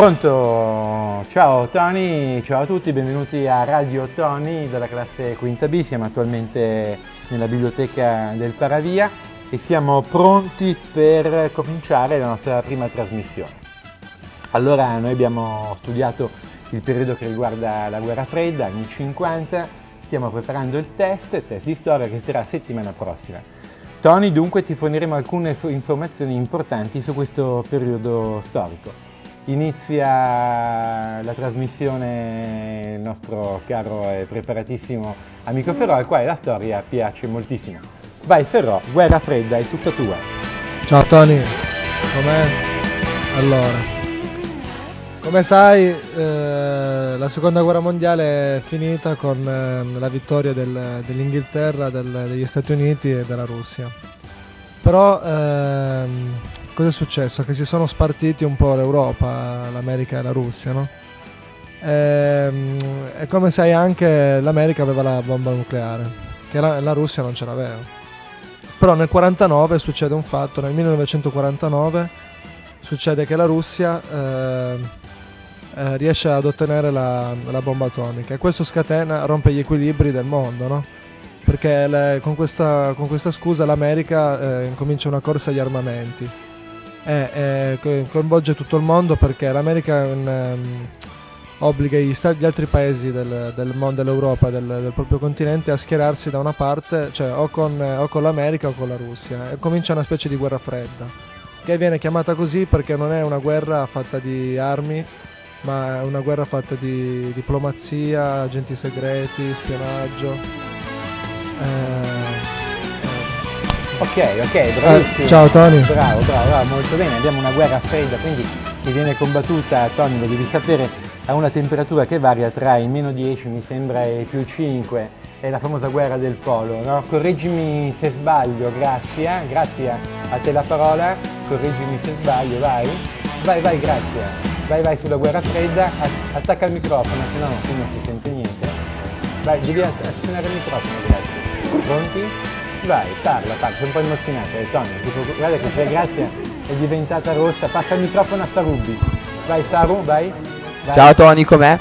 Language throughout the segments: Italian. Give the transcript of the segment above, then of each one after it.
Pronto? Ciao Tony, ciao a tutti, benvenuti a Radio Tony dalla classe quinta B, siamo attualmente nella biblioteca del Paravia e siamo pronti per cominciare la nostra prima trasmissione. Allora, noi abbiamo studiato il periodo che riguarda la guerra fredda, anni 50, stiamo preparando il test, il test di storia che sarà settimana prossima. Tony, dunque ti forniremo alcune informazioni importanti su questo periodo storico. Inizia la trasmissione il nostro caro e preparatissimo amico Ferro, al quale la storia piace moltissimo. Vai Ferro, guerra fredda, è tutta tua. Ciao Tony, com'è? Allora, come sai, eh, la seconda guerra mondiale è finita con eh, la vittoria del, dell'Inghilterra, del, degli Stati Uniti e della Russia. Però ehm, cosa è successo? Che si sono spartiti un po' l'Europa, l'America e la Russia, no? Ehm, e, come sai anche l'America aveva la bomba nucleare, che la, la Russia non ce l'aveva. Però nel 1949 succede un fatto, nel 1949 succede che la Russia eh, eh, riesce ad ottenere la, la, bomba atomica e questo scatena, rompe gli equilibri del mondo, no? Perché le, con, questa, con, questa, scusa l'America eh, comincia una corsa agli armamenti e coinvolge tutto il mondo perché l'America um, obbliga gli, gli, altri paesi del, del mondo, dell'Europa, del, del, proprio continente a schierarsi da una parte, cioè o con, o con l'America o con la Russia e comincia una specie di guerra fredda che viene chiamata così perché non è una guerra fatta di armi ma è una guerra fatta di diplomazia, agenti segreti, spionaggio. Eh, Ok, ok, bravissimo. Eh, ciao Tony. Bravo, bravo, bravo, molto bene. Abbiamo una guerra fredda, quindi che viene combattuta, Tony, lo devi sapere, a una temperatura che varia tra i meno 10, mi sembra, e più 5. È la famosa guerra del polo, no? Correggimi se sbaglio, grazie. Grazie a te la parola. Correggimi se sbaglio, vai. Vai, vai, grazie vai vai sulla guerra fredda, attacca il microfono, se no qui non si sente niente. Vai, devi azionare il microfono, grazie. Pronti? Vai, parla, parla, sei un po' emozionata, eh, Tony, tipo, guarda che sei grazie, è diventata rossa, passa il microfono a Sarubi. Vai Saru, vai. vai. Ciao Tony, com'è?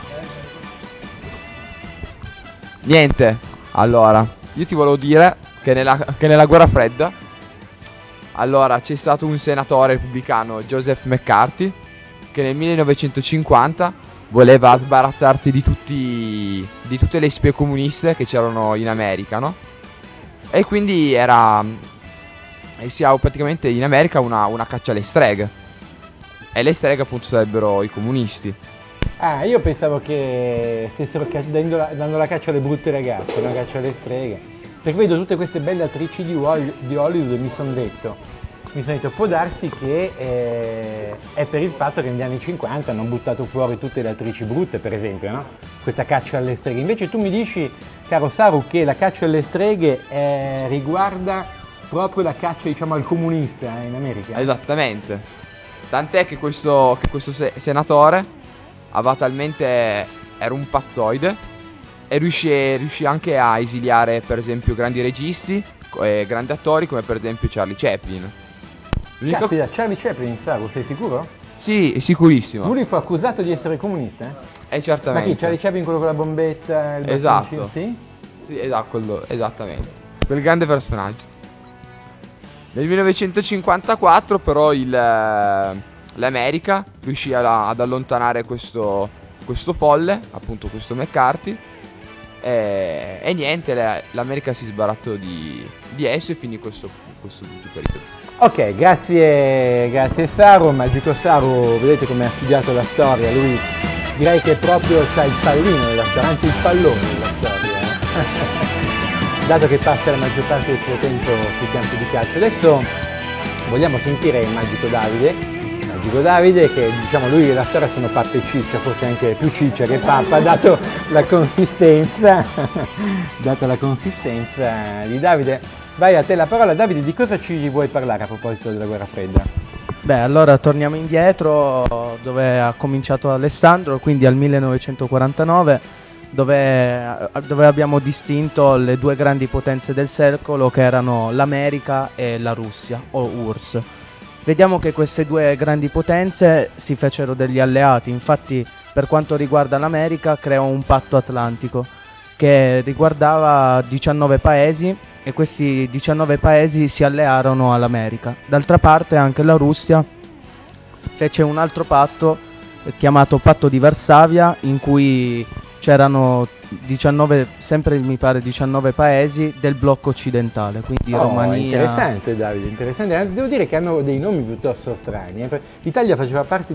Niente, allora, io ti volevo dire che nella, che nella guerra fredda, allora c'è stato un senatore repubblicano, Joseph McCarthy, che nel 1950 voleva sbarazzarsi di, tutti, di tutte le spie comuniste che c'erano in America, no? E quindi era... E si praticamente in America una, una caccia alle streghe. E le streghe appunto sarebbero i comunisti. Ah, io pensavo che stessero dando la, dando la caccia alle brutte ragazze, una caccia alle streghe. Perché vedo tutte queste belle attrici di, Hollywood e mi sono detto, mi sono detto può darsi che eh, è per il fatto che negli anni 50 hanno buttato fuori tutte le attrici brutte per esempio no? questa caccia alle streghe. Invece tu mi dici caro Saru che la caccia alle streghe eh, riguarda proprio la caccia diciamo al comunista eh, in America? Esattamente. Tant'è che questo, che questo se- senatore aveva talmente era un pazzoide e riuscì, riuscì anche a esiliare per esempio grandi registi e grandi attori come per esempio Charlie Chaplin L'unico... Caspita, Charlie Chaplin, Saru, sei sicuro? Sì, sicurissimo. Lui fu accusato di essere comunista? Eh, certamente. Ma chi? Charlie Chaplin, quello con la bombetta? Il esatto. Sì? Sì, esatto, quello, esattamente. Quel grande personaggio. Nel 1954 però il, eh, l'America riuscì ad allontanare questo, questo, folle, appunto questo McCarthy, e, e niente, l'America si sbarazzò di, di esso e finì questo, questo periodo. Ok, grazie, grazie Saru, Magico Saru, vedete come ha studiato la storia, lui direi che proprio c'ha il pallino della storia, anzi il pallone della storia, eh? dato che passa la maggior parte del suo tempo sui campi di calcio. Adesso vogliamo sentire il Magico Davide, Magico Davide che diciamo lui e la storia sono pappa e ciccia, forse anche più ciccia che pappa, dato la consistenza, dato la consistenza di Davide. Vai a te la parola. Davide, di cosa ci vuoi parlare a proposito della guerra fredda? Beh, allora torniamo indietro dove ha cominciato Alessandro, quindi al 1949, dove, dove, abbiamo distinto le due grandi potenze del secolo che erano l'America e la Russia, o URSS. Vediamo che queste due grandi potenze si fecero degli alleati, infatti per quanto riguarda l'America creò un patto atlantico che riguardava 19 paesi e questi 19 paesi si allearono all'America. D'altra parte anche la Russia fece un altro patto chiamato patto di Varsavia in cui c'erano 19, sempre mi pare 19 paesi del blocco occidentale, quindi Oh, Romania. Interessante Davide, interessante. Anzi, Devo dire che hanno dei nomi piuttosto strani. eh, L'Italia faceva parte